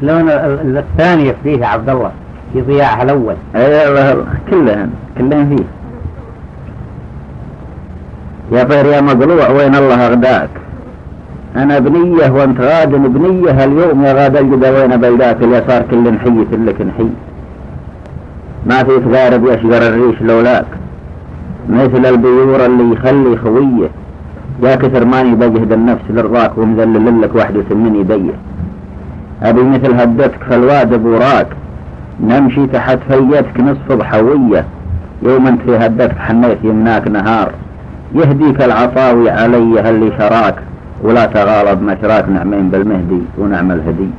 شلون الثانية فيه عبد الله في ضياعها الأول. أي كلهن كلهن فيه. يا طير يا مقلوع وين الله أغداك؟ أنا بنية وأنت غاد بنية اليوم يا غاد الجدا وين بيداك؟ اليسار كل نحي كلك نحي ما في تغارب يشجر الريش لولاك. مثل البيور اللي يخلي خوية. يا كثر ماني بجهد النفس لرضاك ومذلل لك واحد وثمانية يديه أبي مثل هدتك فالواد بوراك نمشي تحت فيتك نصف ضحوية. يوم أنت في هدتك حنيت يمناك نهار. يهديك العطاوي علي هل شراك ولا تغالب مشراك نعمين بالمهدي ونعم الهدي.